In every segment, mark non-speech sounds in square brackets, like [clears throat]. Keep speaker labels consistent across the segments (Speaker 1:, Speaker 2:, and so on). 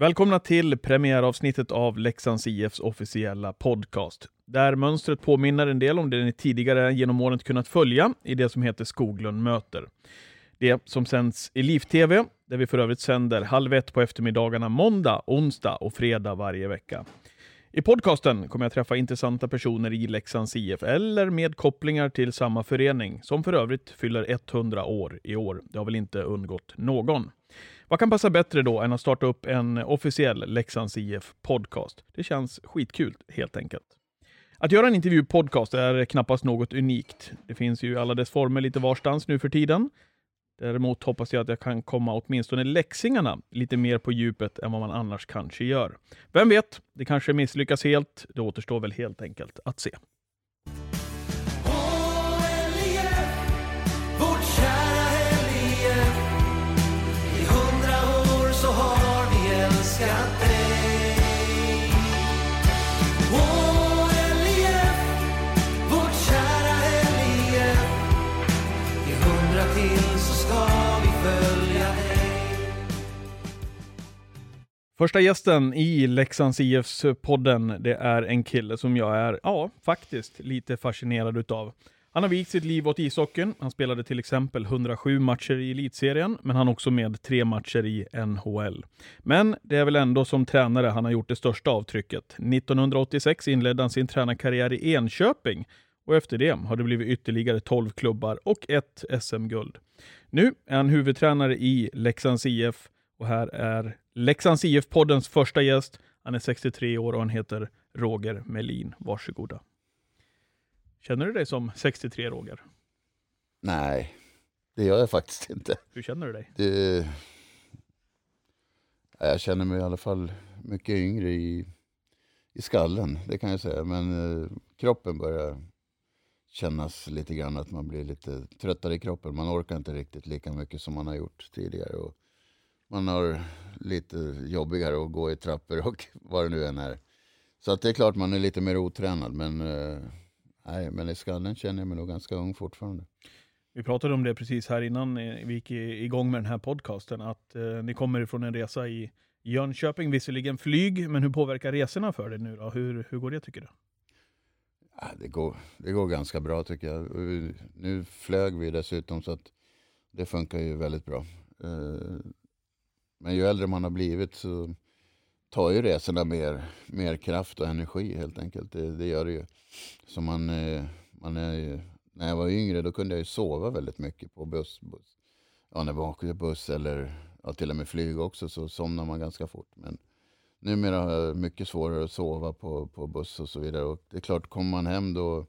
Speaker 1: Välkomna till premiäravsnittet av Leksands IFs officiella podcast. Där mönstret påminner en del om det ni tidigare genom åren kunnat följa i det som heter Skoglund möter. Det som sänds i Liv-TV, där vi för övrigt sänder halv ett på eftermiddagarna måndag, onsdag och fredag varje vecka. I podcasten kommer jag träffa intressanta personer i Leksands IF eller med kopplingar till samma förening, som för övrigt fyller 100 år i år. Det har väl inte undgått någon. Vad kan passa bättre då än att starta upp en officiell Leksands IF podcast? Det känns skitkul helt enkelt. Att göra en intervjupodcast är knappast något unikt. Det finns ju alla dess former lite varstans nu för tiden. Däremot hoppas jag att jag kan komma åtminstone läxingarna lite mer på djupet än vad man annars kanske gör. Vem vet, det kanske misslyckas helt. Det återstår väl helt enkelt att se. Första gästen i Leksands IFs podden, det är en kille som jag är, ja, faktiskt lite fascinerad utav. Han har vikt sitt liv åt ishockeyn. Han spelade till exempel 107 matcher i elitserien, men han har också med tre matcher i NHL. Men det är väl ändå som tränare han har gjort det största avtrycket. 1986 inledde han sin tränarkarriär i Enköping och efter det har det blivit ytterligare 12 klubbar och ett SM-guld. Nu är han huvudtränare i Leksands IF och här är Leksands IF-poddens första gäst. Han är 63 år och han heter Roger Melin. Varsågoda. Känner du dig som 63 Roger?
Speaker 2: Nej, det gör jag faktiskt inte.
Speaker 1: Hur känner du dig?
Speaker 2: Det... Jag känner mig i alla fall mycket yngre i, i skallen, det kan jag säga. Men eh, kroppen börjar kännas lite grann att man blir lite tröttare i kroppen. Man orkar inte riktigt lika mycket som man har gjort tidigare. Och man har lite jobbigare att gå i trappor och [laughs] vad det nu än är. Så att det är klart man är lite mer otränad men, eh, nej, men i skallen känner jag mig nog ganska ung fortfarande.
Speaker 1: Vi pratade om det precis här innan vi gick igång med den här podcasten, att eh, ni kommer ifrån en resa i Jönköping, visserligen flyg, men hur påverkar resorna för dig nu då? Hur, hur går det tycker du?
Speaker 2: Ja, det, går, det går ganska bra tycker jag. Nu flög vi dessutom så att det funkar ju väldigt bra. Eh, men ju äldre man har blivit så tar ju resorna mer, mer kraft och energi helt enkelt. Det, det gör det ju. Så man, eh, man är, när jag var yngre då kunde jag ju sova väldigt mycket på buss. buss. Ja, när vi åkte buss eller ja, till och med flyg också så somnar man ganska fort. Men numera har jag mycket svårare att sova på, på buss och så vidare. Och det är klart, kommer man hem då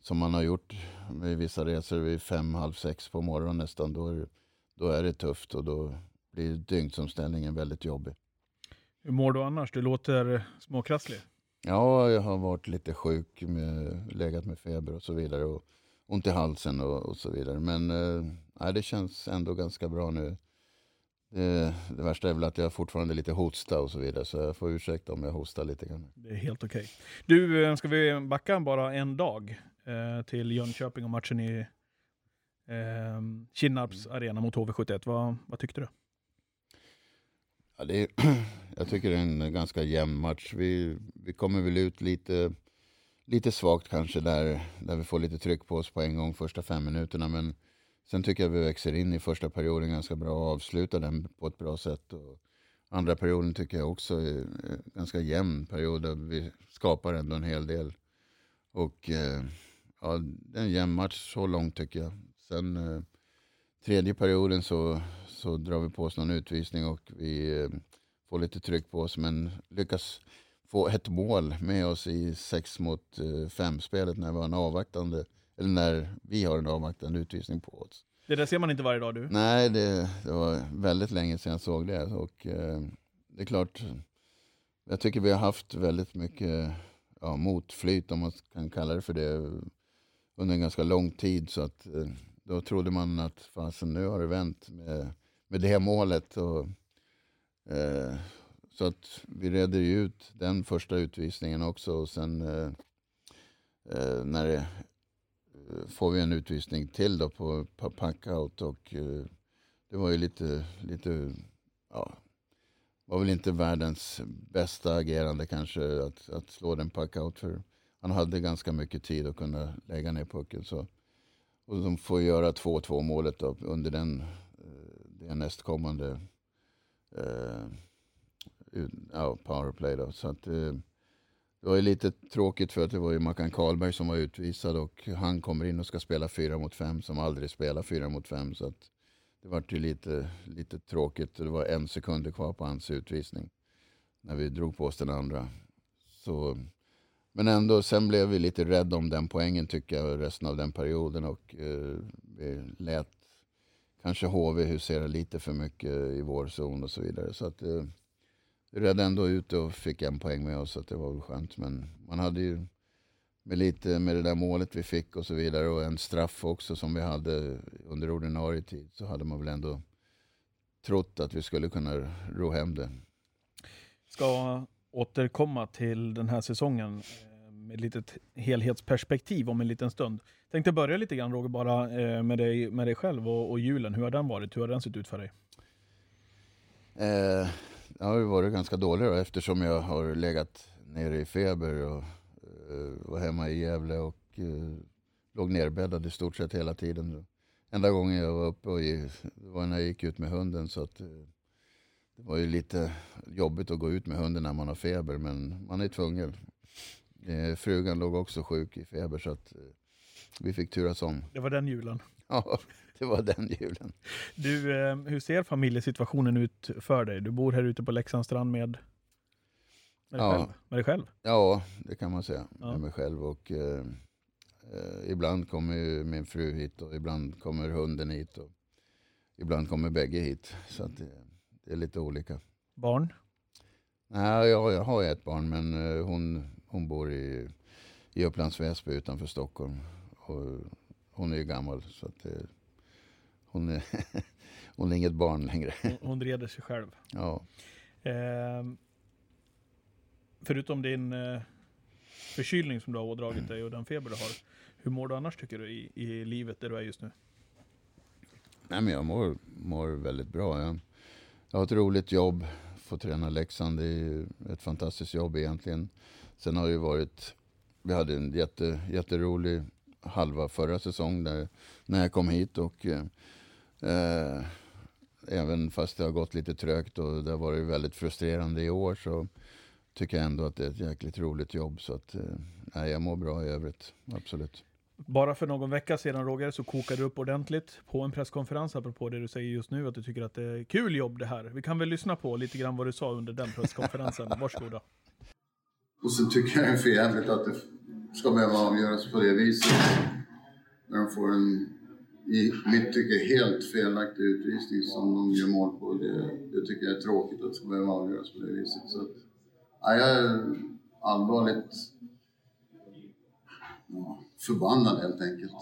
Speaker 2: som man har gjort vid vissa resor vid fem, halv sex på morgonen nästan, då är, då är det tufft och då blir dygnsomställningen väldigt jobbig.
Speaker 1: Hur mår du annars? Du låter småkrasslig.
Speaker 2: Ja, jag har varit lite sjuk, med, legat med feber och så vidare. Och ont i halsen och, och så vidare. Men eh, det känns ändå ganska bra nu. Det, det, värsta är väl att jag fortfarande är lite hosta och så vidare. Så jag får ursäkta om jag hostar lite grann.
Speaker 1: Det är helt okej. Okay. Du, eh, ska vi backa bara en dag eh, till Jönköping och matchen i eh, Kinnarps mm. arena mot HV71. Vad, vad tyckte du?
Speaker 2: Ja, det är, [clears throat] jag tycker det är en ganska jämn match. Vi, vi kommer väl ut lite, lite svagt kanske där, där vi får lite tryck på oss på en gång första fem minuterna. Men sen tycker jag vi växer in i första perioden ganska bra och avslutar den på ett bra sätt. Och andra perioden tycker jag också är en ganska jämn period där vi skapar ändå en hel del. Och eh, ja, det är en jämn match så långt tycker jag. Sen eh, tredje perioden så så drar vi på oss någon utvisning och vi eh, får lite tryck på oss men lyckas få ett mål med oss i 6 mot 5-spelet eh, när vi har en avvaktande, eller när vi har en avvaktande utvisning på oss.
Speaker 1: Det där ser man inte varje dag du?
Speaker 2: Nej, det, det var väldigt länge sedan jag såg det. Och, eh, det är klart, jag tycker vi har haft väldigt mycket ja, motflyt, om man kan kalla det för det, under en ganska lång tid. Så att, eh, då trodde man att fasen, nu har det vänt med med det målet. Och, eh, så att vi redde ut den första utvisningen också. Och sen eh, eh när det, eh, får vi en utvisning till då på, på packout. Och, eh, det var ju lite, lite ja, var väl inte världens bästa agerande kanske att, att slå den packout För han hade ganska mycket tid att kunna lägga ner pucken. Så. Och de får göra 2-2 målet då, under den, det nästkommande eh, ja, powerplay. Då. Så att, eh, det var ju lite tråkigt för att det var ju Mackan Karlberg som var utvisad och han kommer in och ska spela fyra mot fem som aldrig spelar fyra mot fem. Så att det var ju lite, lite tråkigt. Det var en sekund kvar på hans utvisning när vi drog på oss den andra. Så, men ändå, sen blev vi lite rädda om den poängen tycker jag resten av den perioden och eh, vi lät kanske HV huserar lite för mycket i vår zon och så vidare. Så att eh, vi redde ändå ut och fick en poäng med oss så det var väl skönt. Men man hade ju med lite med det där målet vi fick och så vidare och en straff också som vi hade under ordinarie tid så hade man väl ändå trott att vi skulle kunna ro hem det.
Speaker 1: Ska återkomma till den här säsongen ett litet helhetsperspektiv om en liten stund. Tänkte börja lite grann Roger, bara eh, med dig, med dig själv och, och julen. Hur har den varit? Hur har den sett ut för dig?
Speaker 2: Eh, det har ju varit ganska dålig då, eftersom jag har legat nere i feber och eh, var hemma i Gävle och eh, låg nerbäddad i stort sett hela tiden. Enda gången jag var uppe och det var när jag gick ut med hunden så att eh, det var ju lite jobbigt att gå ut med hunden när man har feber men man är tvungen frugan låg också sjuk i feber så att vi fick turas om.
Speaker 1: Det var den julen. [laughs]
Speaker 2: Ja, det var den julen.
Speaker 1: Du, eh, hur ser familjesituationen ut för dig? Du bor här ute på Leksands strand med, med, dig, ja. själv. med dig själv?
Speaker 2: Ja, det kan man säga. Ja. Med mig själv. Och, eh, eh, ibland kommer min fru hit och ibland kommer hunden hit. Och ibland kommer bägge hit. Så det, det, är lite olika.
Speaker 1: Barn?
Speaker 2: Nej, jag, jag har ett barn men eh, hon, hon bor i, i Upplands Väsby utanför Stockholm. Och hon är ju gammal så att det, hon, är, [laughs] hon är inget barn längre.
Speaker 1: Hon, hon reder sig själv.
Speaker 2: Ja.
Speaker 1: Eh, förutom din eh, förkylning som du har ådragit dig och den feber du har. Hur mår du annars tycker du i, i livet där du är just nu?
Speaker 2: Nej, men jag mår, mår väldigt bra. Jag, jag har ett roligt jobb, får träna Leksand. Det är ett fantastiskt jobb egentligen. Sen har det ju varit, vi hade en jätte, jätterolig halva förra säsongen där, när jag kom hit. och eh, eh, Även fast det har gått lite trögt och det har varit väldigt frustrerande i år så tycker jag ändå att det är ett jäkligt roligt jobb. Så att, eh, jag mår bra i övrigt, absolut.
Speaker 1: Bara för någon vecka sedan Roger så kokade du upp ordentligt på en presskonferens apropå det du säger just nu att du tycker att det är kul jobb det här. Vi kan väl lyssna på lite grann vad du sa under den presskonferensen. Varsågoda.
Speaker 2: Och sen tycker jag det är för jävligt att det ska behöva avgöras på det viset. När de får en, i mitt tycke, helt felaktig utvisning som de gör mål på. Det, det tycker jag är tråkigt att det ska behöva avgöras på det viset. Så att, ja, jag är allvarligt ja, förbannad helt enkelt.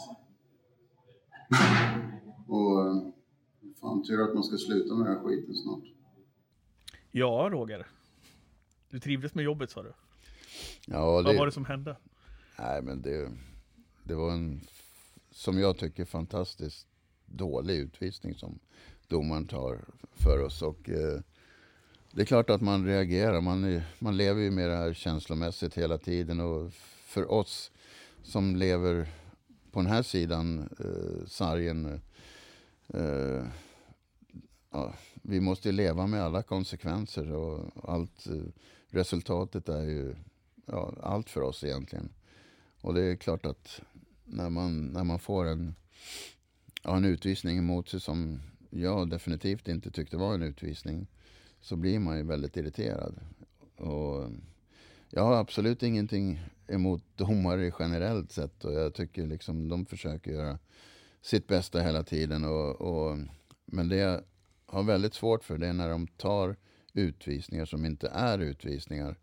Speaker 2: Och fan tur att man ska sluta med den här skiten snart.
Speaker 1: Ja, Roger. Du trivdes med jobbet sa du?
Speaker 2: Ja, det...
Speaker 1: Vad var det som hände?
Speaker 2: Nej, men det, det var en, som jag tycker, fantastiskt dålig utvisning som domaren tar för oss. Och, eh, det är klart att man reagerar. Man, man lever ju med det här känslomässigt hela tiden. Och för oss som lever på den här sidan eh, sargen. Eh, ja, vi måste leva med alla konsekvenser och allt. Eh, resultatet är ju ja, allt för oss egentligen. Och det är klart att när man, när man får en, ja, en utvisning emot sig som jag definitivt inte tyckte var en utvisning så blir man ju väldigt irriterad. Och jag har absolut ingenting emot domare generellt sett och jag tycker liksom de försöker göra sitt bästa hela tiden. Och, och, men det jag har väldigt svårt för det är när de tar utvisningar som inte är utvisningar.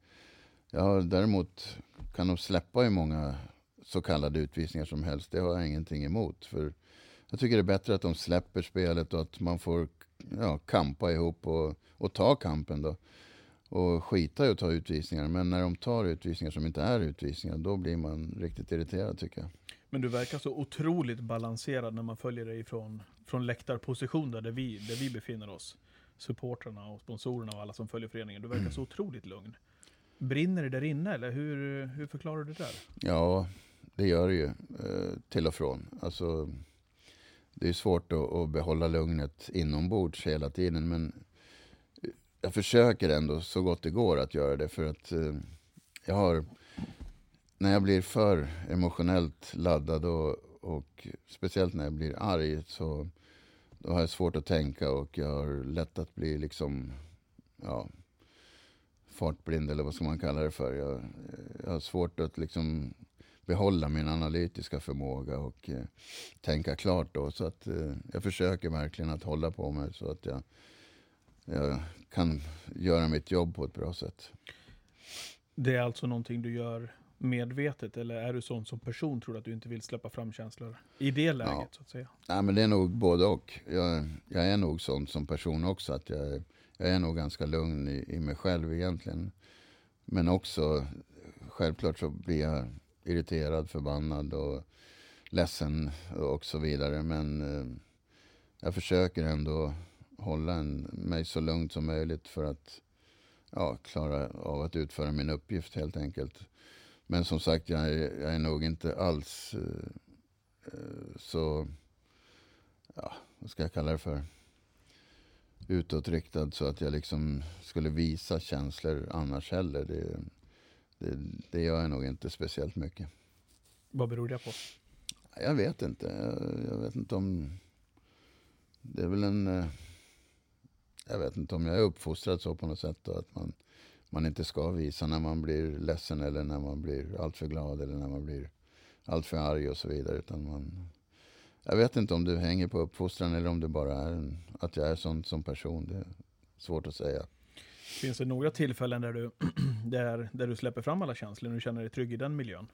Speaker 2: Ja, däremot kan de släppa hur många så kallade utvisningar som helst. Det har jag ingenting emot. För jag tycker det är bättre att de släpper spelet och att man får ja, kampa ihop och, och ta kampen då. Och skita i att ta utvisningar. Men när de tar utvisningar som inte är utvisningar, då blir man riktigt irriterad tycker jag.
Speaker 1: Men du verkar så otroligt balanserad när man följer dig från, från läktarposition där, där, vi, där vi befinner oss. supportrarna och sponsorerna och alla som följer föreningen. Du verkar så otroligt lugn. Brinner det där inne eller hur, hur förklarar du det där?
Speaker 2: Ja, det gör det ju eh, till och från. Alltså, det är svårt att, att behålla lugnet inombords hela tiden. Men eh, jag försöker ändå så gott det går att göra det. För att eh, jag har, när jag blir för emotionellt laddad och, och speciellt när jag blir arg så då har jag svårt att tänka och jag har lätt att bli liksom, ja, fartblind eller vad ska man kalla det för. Jag, jag har svårt att liksom behålla min analytiska förmåga och eh, tänka klart då. Så att eh, jag försöker verkligen att hålla på mig så att jag, jag kan göra mitt jobb på ett bra sätt.
Speaker 1: Det är alltså någonting du gör medvetet eller är du sån som person tror du att du inte vill släppa fram känslor i det läget ja. så att säga?
Speaker 2: Nej men det är nog både och. Jag, jag är nog sån som person också att jag, jag är nog ganska lugn i, i mig själv egentligen. Men också självklart så blir jag irriterad, förbannad och ledsen och så vidare. Men eh, jag försöker ändå hålla en, mig så lugnt som möjligt för att ja, klara av att utföra min uppgift helt enkelt. Men som sagt, jag är, jag är nog inte alls eh, eh, så, ja, vad ska jag kalla det för? Utåtriktad så att jag liksom skulle visa känslor annars heller. Det, det, det gör jag nog inte speciellt mycket.
Speaker 1: Vad beror det på?
Speaker 2: Jag vet inte. Jag, jag vet inte om... Det är väl en... Jag vet inte om jag är uppfostrad så på något sätt. Då, att man, man inte ska visa när man blir ledsen eller när man blir alltför glad eller när man blir alltör arg och så vidare. Utan man, jag vet inte om du hänger på uppfostran eller om det bara är en, att jag är sån som person. Det är svårt att säga.
Speaker 1: Finns det några tillfällen där du, [clears throat] där, där du släpper fram alla känslor och du känner dig trygg i den miljön?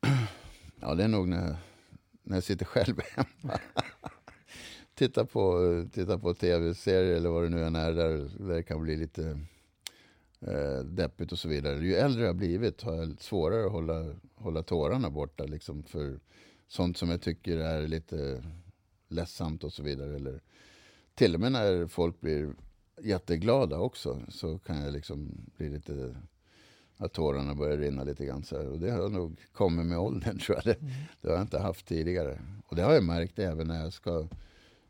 Speaker 1: [clears throat]
Speaker 2: Ja, det är nog när, när jag sitter själv [laughs] hemma. tittar på, tittar på tv-serier eller vad det nu än är där, där det kan bli lite eh, deppigt och så vidare. Ju äldre jag blivit har jag svårare att hålla, hålla tårarna borta. Liksom, för sånt som jag tycker är lite ledsamt och så vidare. Eller till och med när folk blir jätteglada också så kan jag liksom bli lite att tårarna börjar rinna lite grann. Så här. Och det har nog kommit med åldern [laughs] tror jag. Det, mm. det har jag inte haft tidigare. Och det har jag märkt även när jag ska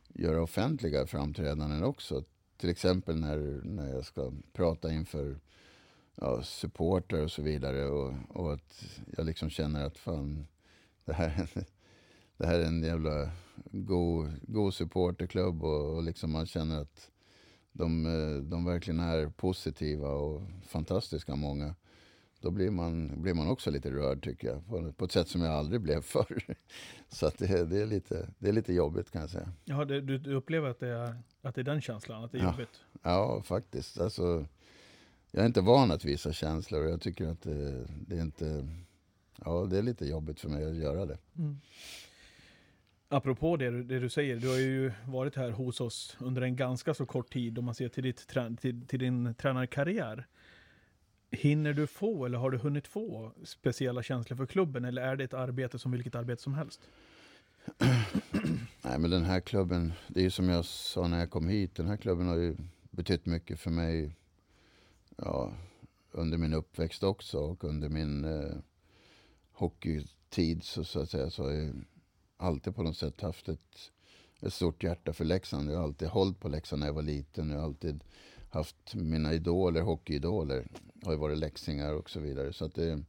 Speaker 2: göra offentliga framträdanden också. Till exempel när, när jag ska prata inför ja, supportrar och så vidare. Och, och att jag liksom känner att fan, det här, [laughs] det här är en jävla god, god supporterklubb. Och, och liksom man känner att de, de verkligen är positiva och fantastiska många. Då blir man, blir man också lite rörd tycker jag. På, på ett sätt som jag aldrig blev [laughs] förr. Så att det, det, är lite, det är lite jobbigt kan jag säga.
Speaker 1: Ja, du, du, upplever att det, är, att det är den känslan, att det är
Speaker 2: ja.
Speaker 1: jobbigt?
Speaker 2: Ja, faktiskt. Alltså, jag är inte van att visa känslor och jag tycker att det, det är inte... Ja, det är lite jobbigt för mig att göra det. Mm.
Speaker 1: Apropå det, det, du säger, du har ju varit här hos oss under en ganska så kort tid om man ser till, ditt, till, till din tränarkarriär. Hinner du få eller har du hunnit få speciella känslor för klubben eller är det ett arbete som vilket arbete som helst? [clears throat]
Speaker 2: Nej men den här klubben, det är ju som jag sa när jag kom hit, den här klubben har ju betytt mycket för mig ja, under min uppväxt också och under min eh, hockeytid så, så att säga så har jag alltid på något sätt haft ett, ett stort hjärta för Leksand. Jag har alltid hållit på Leksand när jag var liten. Jag har alltid haft mina idoler, hockeyidoler har ju varit läxingar och så vidare. Så att det,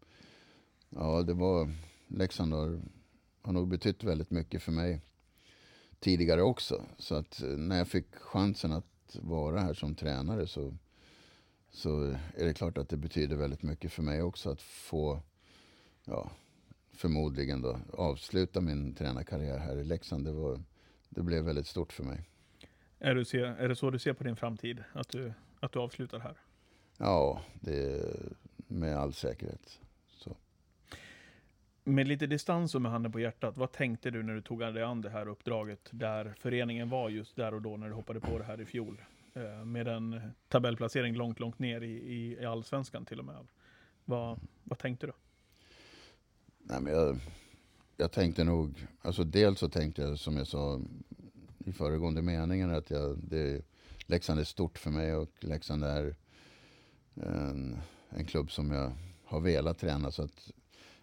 Speaker 2: ja, det var, Leksand har, har nog betytt väldigt mycket för mig tidigare också. Så att eh, när jag fick chansen att vara här som tränare så, så är det klart att det betyder väldigt mycket för mig också att få, ja, förmodligen då avsluta min tränarkarriär här i Leksand. Det, var, det blev väldigt stort för mig.
Speaker 1: Är, du ser, är det så du ser på din framtid? Att du, att du avslutar här?
Speaker 2: Ja, det med all säkerhet. Så.
Speaker 1: Med lite distans och med handen på hjärtat, vad tänkte du när du tog dig an det här uppdraget där föreningen var just där och då när du hoppade på det här i fjol? Eh, med en tabellplacering långt, långt ner i, i allsvenskan till och med. Vad, vad tänkte du?
Speaker 2: Nej, men jag, jag tänkte nog, alltså dels så tänkte jag som jag sa i föregående meningen att jag, det, Leksand är stort för mig och Leksand är en, en klubb som jag har velat träna. Så att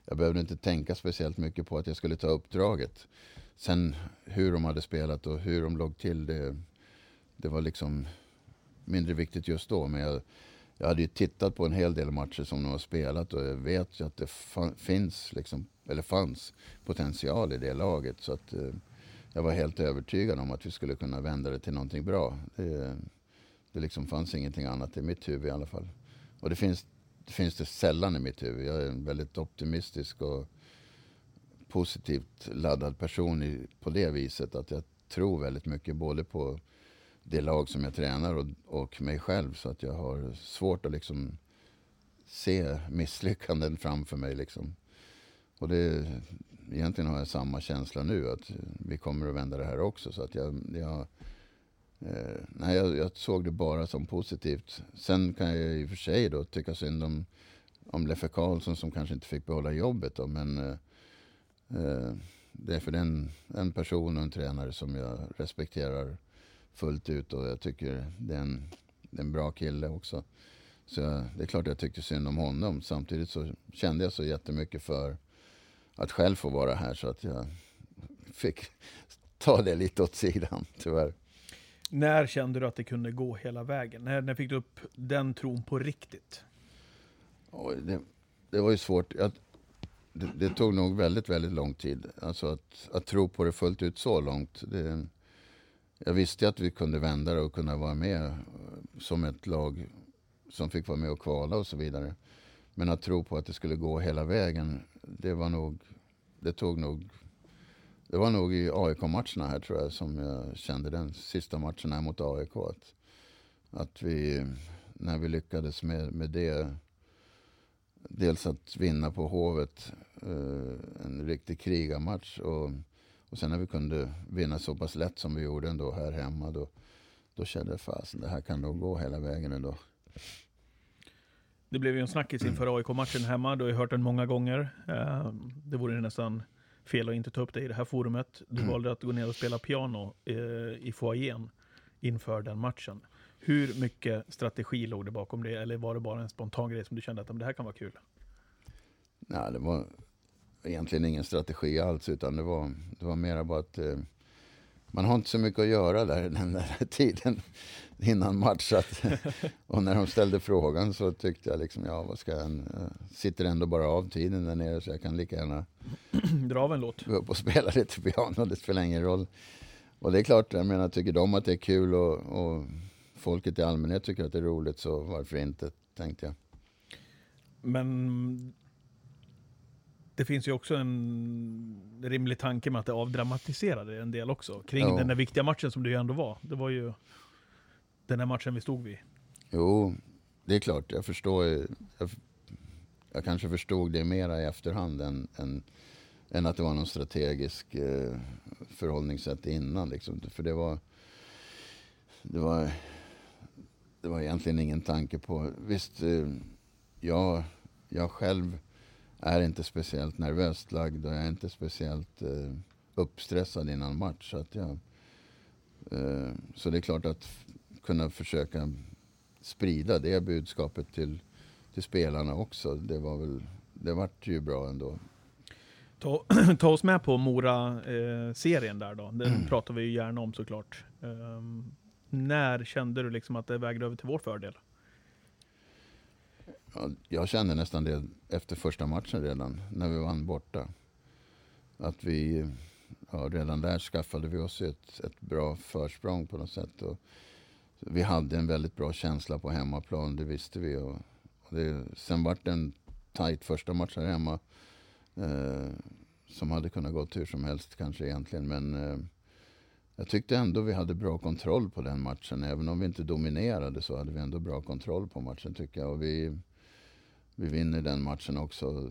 Speaker 2: jag behövde inte tänka speciellt mycket på att jag skulle ta uppdraget. Sen hur de hade spelat och hur de låg till, det, det var liksom mindre viktigt just då. Men jag, jag hade ju tittat på en hel del matcher som de har spelat och jag vet ju att det finns, liksom, eller fanns potential i det laget. Så att eh, jag var helt övertygad om att vi skulle kunna vända det till någonting bra. Det, det liksom fanns ingenting annat i mitt huvud i alla fall. Och det finns det finns det sällan i mitt huvud. Jag är en väldigt optimistisk och positivt laddad person i, på det viset. Att jag tror väldigt mycket både på det lag som jag tränar och, och mig själv. Så att jag har svårt att liksom se misslyckanden framför mig. Liksom. Och det, egentligen har jag samma känsla nu, att vi kommer att vända det här också. Så att jag, jag Eh, nej, jag, jag, såg det bara som positivt. Sen kan jag i och för sig då tycka synd om, om Leffe Karlsson som kanske inte fick behålla jobbet. Då, men eh, eh det är för den en person och en tränare som jag respekterar fullt ut och jag tycker det är en, det är en bra kille också. Så det är klart jag tyckte synd om honom. Samtidigt så kände jag så jättemycket för att själv få vara här så att jag fick [laughs] ta det lite åt sidan tyvärr.
Speaker 1: När kände du att det kunde gå hela vägen? När, när fick du upp den tron på riktigt?
Speaker 2: Oj, det, det var ju svårt. Jag, det, det, tog nog väldigt, väldigt lång tid. Alltså att, att tro på det fullt ut så långt. Det, jag visste att vi kunde vända det och kunna vara med eh, som ett lag som fick vara med och kvala och så vidare. Men att tro på att det skulle gå hela vägen, det var nog, det tog nog det var nog i AIK-matcherna här tror jag som jag kände den sista matchen här mot AIK. Att, att vi, när vi lyckades med, med det, dels att vinna på Hovet, eh, en riktig krigarmatch och, och sen när vi kunde vinna så pass lätt som vi gjorde ändå här hemma, då, då kände jag fasen det här kan nog gå hela vägen ändå.
Speaker 1: Det blev ju en snackis inför AIK-matchen hemma, du har ju hört den många gånger. Eh, det vore nästan fel att inte ta upp det i det här forumet. Du mm. valde att gå ner och spela piano eh, i foajén inför den matchen. Hur mycket strategi låg det bakom det? Eller var det bara en spontan grej som du kände att det här kan vara kul?
Speaker 2: Nej, det var egentligen ingen strategi alls. Utan det var, det var mera bara att eh, man har inte så mycket att göra där [laughs] den där tiden innan match. [laughs] Och när de ställde frågan så tyckte jag liksom, ja vad ska jag, jag sitter ändå bara av tiden där nere så jag kan lika gärna [clears throat]
Speaker 1: dra av en låt.
Speaker 2: Gå upp och spela [laughs] lite piano, det spelar ingen roll. Och det är klart, jag menar, tycker de att det är kul och, och folket i allmänhet tycker att det är roligt så varför inte, tänkte jag.
Speaker 1: Men det finns ju också en rimlig tanke med att det avdramatiserade en del också. Kring ja. den där viktiga matchen som det ju ändå var. Det var ju den här matchen vi stod vid.
Speaker 2: Jo, det är klart. Jag förstår. Jag, jag kanske förstod det mera i efterhand än, än, än att det var någon strategisk eh, förhållningssätt innan. Liksom. För det var, det var, det var egentligen ingen tanke på... Visst, eh, jag, jag själv är inte speciellt nervöst lagd och jag är inte speciellt eh, uppstressad innan match. Så, att jag, eh, så det är klart att kunna försöka sprida det budskapet till, till spelarna också. Det var väl, det vart ju bra ändå.
Speaker 1: Ta, [clears throat] ta oss med på Mora-serien eh, där då. Den mm. pratar vi ju gärna om såklart. Um, när kände du liksom att det vägde över till vår fördel?
Speaker 2: Ja, jag kände nästan det efter första matchen redan, när vi vann borta. Att vi, ja, redan där skaffade vi oss ett, ett bra försprång på något sätt. Och vi hade en väldigt bra känsla på hemmaplan, det visste vi. Och, och det, sen vart det en tajt första match här hemma. Eh, som hade kunnat gå hur som helst kanske egentligen. Men eh, jag tyckte ändå vi hade bra kontroll på den matchen. Även om vi inte dominerade så hade vi ändå bra kontroll på matchen tycker jag. Och vi, vi vinner den matchen också.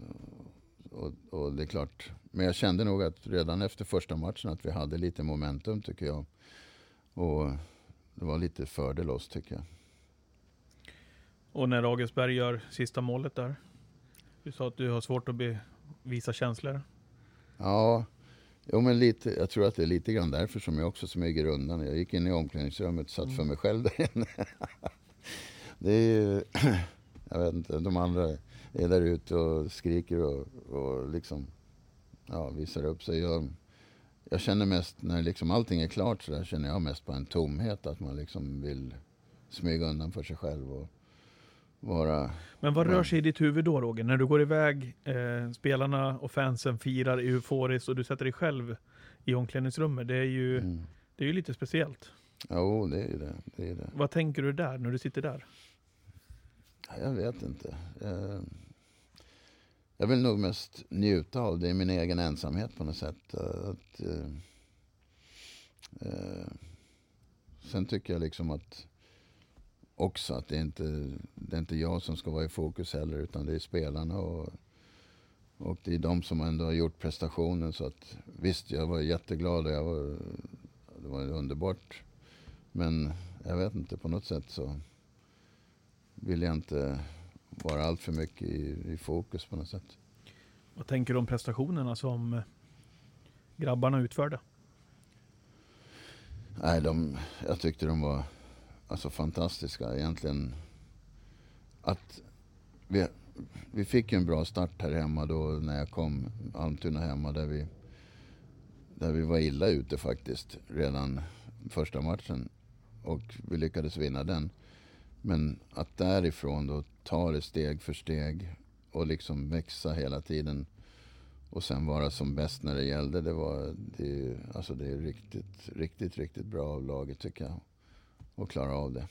Speaker 2: Och, och, det är klart. Men jag kände nog att redan efter första matchen att vi hade lite momentum tycker jag. Och det var lite fördel oss tycker jag.
Speaker 1: Och när Augustberg gör sista målet där? Du sa att du har svårt att visa känslor.
Speaker 2: Ja, Jo, men lite, jag tror att det är lite grann därför som jag också smyger undan. Jag gick in i omklädningsrummet och satt mm. för mig själv där inne. [laughs] det är [clears throat] jag vet inte, de andra är där ute och skriker och, och liksom ja, visar upp sig. Jag, jag känner mest, när liksom allting är klart så där, känner jag mest på en tomhet. Att man liksom vill smyga undan för sig själv och vara...
Speaker 1: Men vad rör sig i ditt huvud då Roger? När du går iväg, eh, spelarna och fansen firar euforiskt och du sätter dig själv i omklädningsrummet. Det är ju, mm. det är ju lite speciellt.
Speaker 2: Jo, det är ju det. det, är det.
Speaker 1: Vad tänker du där, när du sitter där?
Speaker 2: Jag vet inte. Eh, jag, vill nog mest njuta av det i min egen ensamhet på något sätt. Eh, att, eh, sen tycker jag liksom att också att det är inte det är inte jag som ska vara i fokus heller utan det är spelarna och, och det är de som ändå har gjort prestationen. Så att visst, jag var jätteglad och jag var, det var underbart. Men jag vet inte, på något sätt så vill jag inte vara allt för mycket i, i fokus på något sätt.
Speaker 1: Vad tänker du om prestationerna som grabbarna utförde?
Speaker 2: Nej, de, jag tyckte de var alltså, fantastiska. Egentligen att vi, vi fick en bra start här hemma då när jag kom. Almtuna hemma där vi, där vi var illa ute faktiskt redan första matchen. Och vi lyckades vinna den. Men att därifrån då ta det steg för steg och liksom växa hela tiden och sen vara som bäst när det gällde. Det, var, det, alltså det är riktigt, riktigt, riktigt bra av laget tycker jag. Att klara av det.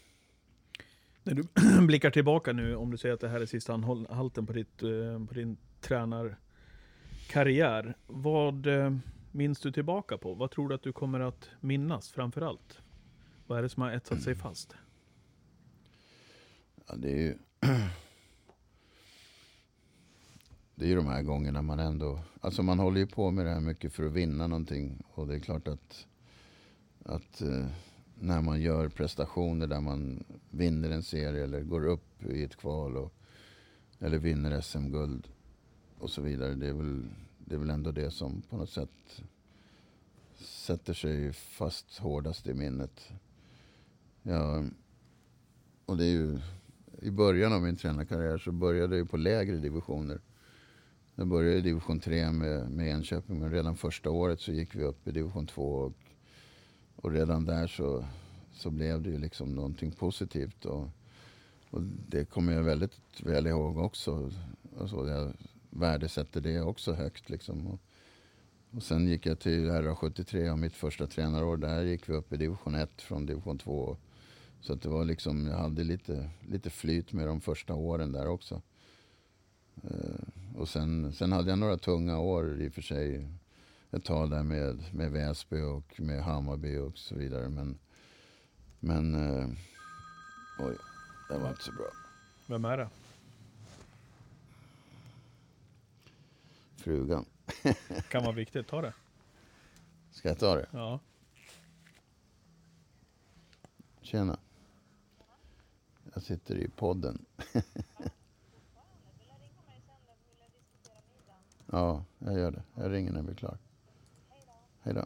Speaker 1: När du [clears throat] blickar tillbaka nu, om du säger att det här är sista halten på, ditt, eh, på din tränarkarriär. Vad eh, minns du tillbaka på? Vad tror du att du kommer att minnas framför allt? Vad är det som har etsat sig fast?
Speaker 2: Ja, det är ju... Det är ju de här gångerna man ändå... Alltså man håller ju på med det här mycket för att vinna någonting. Och det är klart att, att eh, när man gör prestationer där man vinner en serie eller går upp i ett kval och, eller vinner SM-guld och så vidare. Det är, väl, det är väl ändå det som på något sätt sätter sig fast hårdast i minnet. Ja, och det är ju, i början av min tränarkarriär så började jag på lägre divisioner. Jag började i division 3 med, med Enköping men redan första året så gick vi upp i division 2 och och redan där så, så blev det ju liksom någonting positivt. Och, och det kommer jag väldigt väl ihåg också. Alltså jag värdesätter det också högt. Liksom. Och, och sen gick jag till RA73 och mitt första tränarår. Där gick vi upp i division 1 från division 2. Så att det var liksom, jag hade lite, lite flyt med de första åren där också. Uh, och sen, sen hade jag några tunga år i och för sig ett tag där med, med Väsby och med Hammarby och så vidare. Men, men eh, oj, det var inte så bra.
Speaker 1: Vem är det?
Speaker 2: Frugan. [laughs]
Speaker 1: kan vara viktigt, ta det.
Speaker 2: Ska jag ta det?
Speaker 1: Ja.
Speaker 2: Tjena. Jag sitter i podden. [laughs] ja, jag gör det. Jag ringer när vi är klara. Hej då.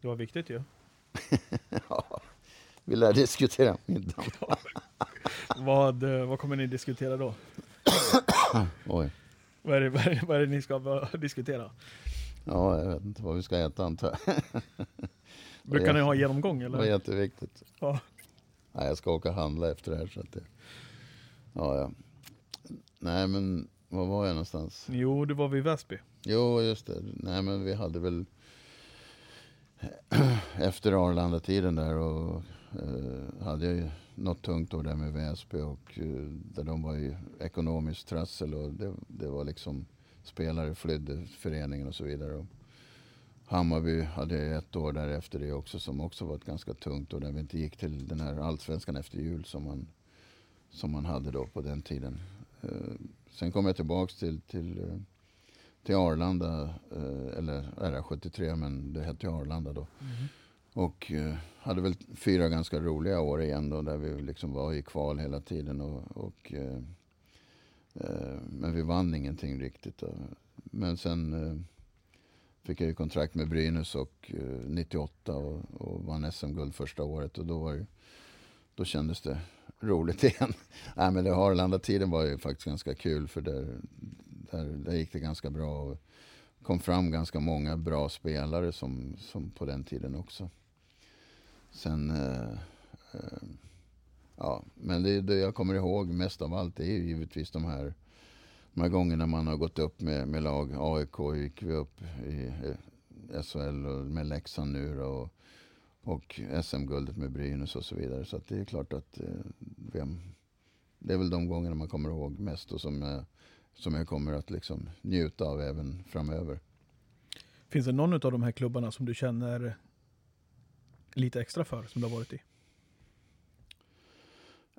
Speaker 1: Det var viktigt ju. [laughs]
Speaker 2: ja, vi lär diskutera middagen. [laughs]
Speaker 1: vad, eh, vad kommer ni diskutera då? [coughs]
Speaker 2: Oj.
Speaker 1: Vad är, det, vad, är det, vad är det ni ska diskutera?
Speaker 2: Ja, jag vet inte vad vi ska äta antar jag.
Speaker 1: Brukar ni ha genomgång eller?
Speaker 2: Det var jätteviktigt.
Speaker 1: Ja.
Speaker 2: Nej, jag ska åka och handla efter det här. Så att det... ja, ja. Nej, men var var jag någonstans?
Speaker 1: Jo, du var vid Väsby.
Speaker 2: Jo, just det. Nej, men vi hade väl [clears throat] efter Arlanda-tiden där och eh, hade jag ju något tungt år där med Väsby och eh, där de var i ekonomiskt trassel och det, det, var liksom spelare flydde föreningen och så vidare. Och Hammarby hade ett år därefter det också som också var ett ganska tungt år där vi inte gick till den här allsvenskan efter jul som man, som man hade då på den tiden. Eh, sen kom jag tillbaks till, till eh, till Arlanda, eh, eller RA73 men det hette Arlanda då. Mm. Och hade väl fyra ganska roliga år igen då där vi liksom var i kval hela tiden. Och, och men vi vann ingenting riktigt. Då. men sen fick jag ju kontrakt med Brynäs och, eh, 98 och, och vann SM-guld första året. Och då, var ju, då kändes det roligt [laughs] igen. Nej, men det Harlanda-tiden var ju faktiskt ganska kul för där, där, där gick det ganska bra. Och kom fram ganska många bra spelare som, som på den tiden också. Sen... Eh, eh, ja, men det, det jag kommer ihåg mest av allt är ju givetvis de här, de här gångerna man har gått upp med, med lag. AIK gick vi upp i SHL och med Leksand nu och, och SM-guldet med Brynäs och så vidare. Så det är klart att eh, vem, det är väl de gångerna man kommer ihåg mest och som, eh, som jag kommer att liksom njuta av även framöver.
Speaker 1: Finns det någon av de här klubbarna som du känner lite extra för, som du har varit i?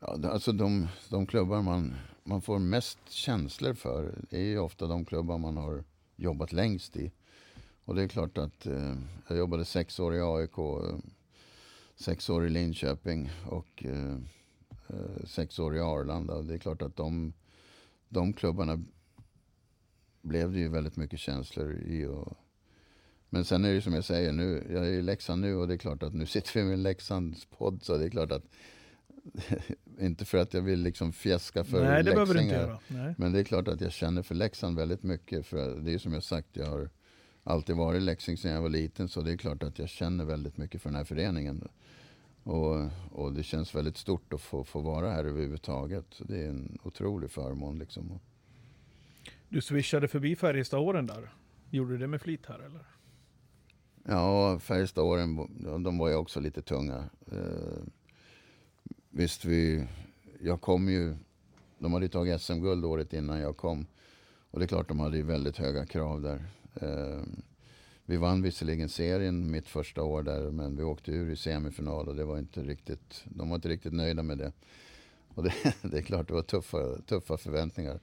Speaker 2: Ja, alltså de, de klubbar man, man får mest känslor för är ju ofta de klubbar man har jobbat längst i. Och det är klart att eh, jag jobbade sex år i AIK, sex år i Linköping och eh, eh sex år i Arlanda. Och det är klart att de, de klubbarna blev det ju väldigt mycket känslor i. Och, men sen är det som jag säger, nu, jag är i Leksand nu och det är klart att nu sitter vi med en Leksands podd så det är klart att [laughs] inte för att jag vill liksom fjäska för
Speaker 1: Nej, det behöver du inte göra. Nej.
Speaker 2: Men det är klart att jag känner för Leksand väldigt mycket. För det är som jag sagt, jag har alltid varit Leksing sedan jag var liten. Så det är klart att jag känner väldigt mycket för den här föreningen. Och, och det känns väldigt stort att få, få vara här överhuvudtaget. Så det är en otrolig förmån liksom.
Speaker 1: Du swishade förbi Färjestad-åren där. Gjorde du det med flit här eller?
Speaker 2: Ja, Färjestad-åren, de var ju också lite tunga. Visst, vi, jag kom ju... De hade tagit SM-guld året innan jag kom. Och det är klart, de hade ju väldigt höga krav där. Eh, vi vann visserligen serien mitt första år där, men vi åkte ur i semifinal och det var inte riktigt, de var inte riktigt nöjda med det. Och det, [laughs] det är klart, det var tuffa, tuffa förväntningar.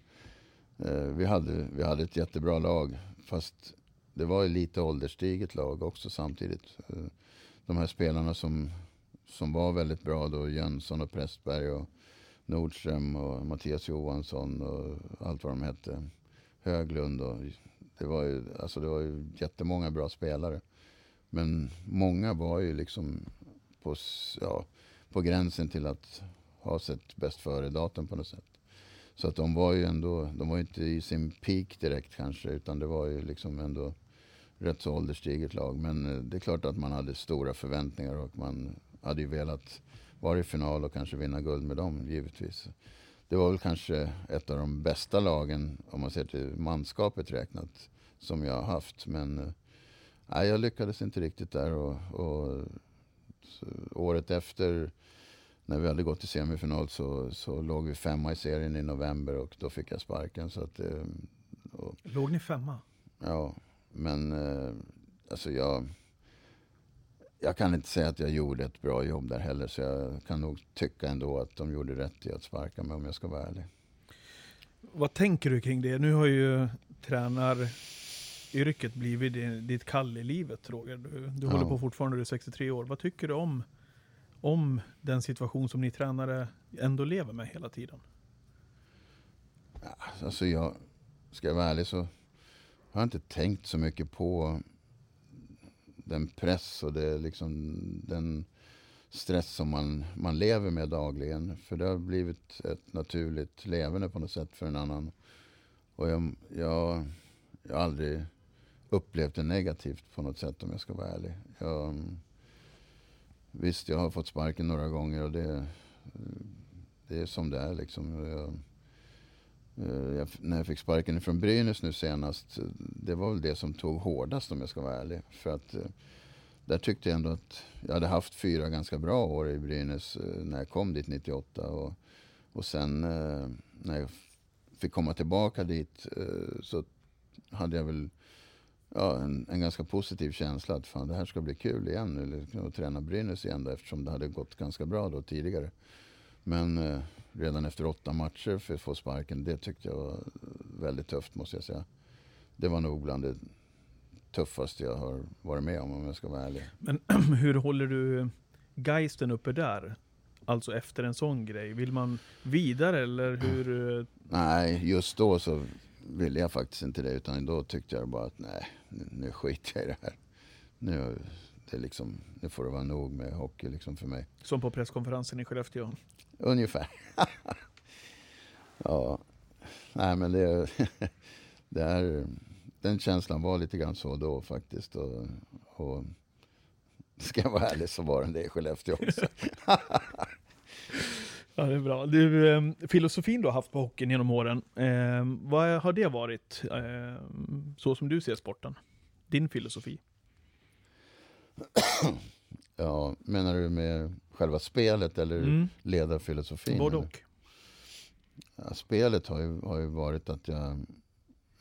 Speaker 2: Eh, vi, hade, vi hade ett jättebra lag, fast det var ju lite ålderstiget lag också samtidigt. Eh, De här spelarna som, som var väldigt bra då, Jönsson och Prästberg och Nordström och Mattias Johansson och allt vad de hette. Höglund och det var ju, alltså det var ju jättemånga bra spelare. Men många var ju liksom på, ja, på gränsen till att ha sett bäst före-datum på något sätt. Så att de var ju ändå, de var ju inte i sin peak direkt kanske, utan det var ju liksom ändå rätt så ålderstiget lag. Men eh, det är klart att man hade stora förväntningar och man hade ju velat vara i final och kanske vinna guld med dem, givetvis. Det var väl kanske ett av de bästa lagen, om man ser till manskapet räknat, som jag har haft. Men nej, jag lyckades inte riktigt där. Och, och året efter, när vi hade gått till semifinal, så, så låg vi femma i serien i november och då fick jag sparken. Så att, eh, och,
Speaker 1: Låg ni femma?
Speaker 2: Ja, men eh, alltså jag... Jag kan inte säga att jag gjorde ett bra jobb där heller. Så jag kan nog tycka ändå att de gjorde rätt i att sparka mig om jag ska vara ärlig.
Speaker 1: Vad tänker du kring det? Nu har ju tränaryrket blivit ditt kall i livet, Roger. Du, du
Speaker 2: Ja.
Speaker 1: håller på fortfarande, du är 63 år. Vad tycker du om, om den situation som ni tränare ändå lever med hela tiden?
Speaker 2: Alltså jag, ska jag vara ärlig så har jag inte tänkt så mycket på den press och det, liksom, den stress som man, man lever med dagligen. För det har blivit ett naturligt levande på något sätt för en annan. Och jag, jag, jag har aldrig upplevt det negativt på något sätt om jag ska vara ärlig. Jag, visst, jag har fått sparken några gånger och det, det är som det är liksom. Jag, Eh, jag, när jag fick sparken från Brynäs nu senast, det var väl det som tog hårdast om jag ska vara ärlig. För att eh, där tyckte jag ändå att jag hade haft fyra ganska bra år i Brynäs eh, när jag kom dit 98. Och, och sen när jag fick komma tillbaka dit så hade jag väl ja, en, en ganska positiv känsla att fan, det här ska bli kul igen. Eller liksom, att träna Brynäs igen då, eftersom det hade gått ganska bra då tidigare. Men redan efter åtta matcher för att få sparken, det tyckte jag var väldigt tufft måste jag säga. Det var nog bland det tuffaste jag har varit med om om jag ska vara ärlig.
Speaker 1: Men [clears throat] hur håller du geisten uppe där? Alltså efter en sån grej. Vill man vidare eller hur? eh,
Speaker 2: Nej, just då så ville jag faktiskt inte det. Utan då tyckte jag bara att nej, nu, nu skiter jag i det här. Nu, det liksom, nu får det vara nog med hockey liksom för mig.
Speaker 1: Som på presskonferensen i Skellefteå?
Speaker 2: Ungefär. [laughs] ja, nej men det, [laughs] det är, den känslan var lite grann så då faktiskt. Och, och ska jag vara ärlig så var den det i Skellefteå också. [laughs]
Speaker 1: Ja, det är bra. Du, eh, filosofin du har haft på hockeyn genom åren, eh, vad har det varit? Eh, så som du ser sporten? Din filosofi? [coughs]
Speaker 2: ja, menar du med själva spelet eller mm. ledarfilosofin?
Speaker 1: Både och.
Speaker 2: Ja, spelet har ju, har ju varit att jag...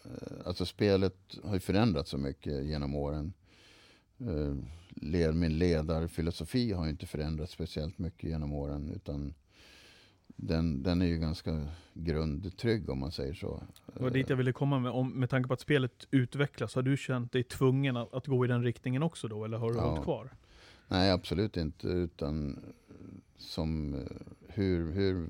Speaker 2: Eh, alltså spelet har ju förändrats så mycket genom åren. Eh, min ledarfilosofi har ju inte förändrats speciellt mycket genom åren. Utan den, den är ju ganska grundtrygg om man säger så.
Speaker 1: Det var dit jag ville komma med. Om, med tanke på att spelet utvecklas, har du känt dig tvungen att, att gå i den riktningen också då? Eller har du ja. hållit kvar?
Speaker 2: Nej, absolut inte. Utan som hur, hur,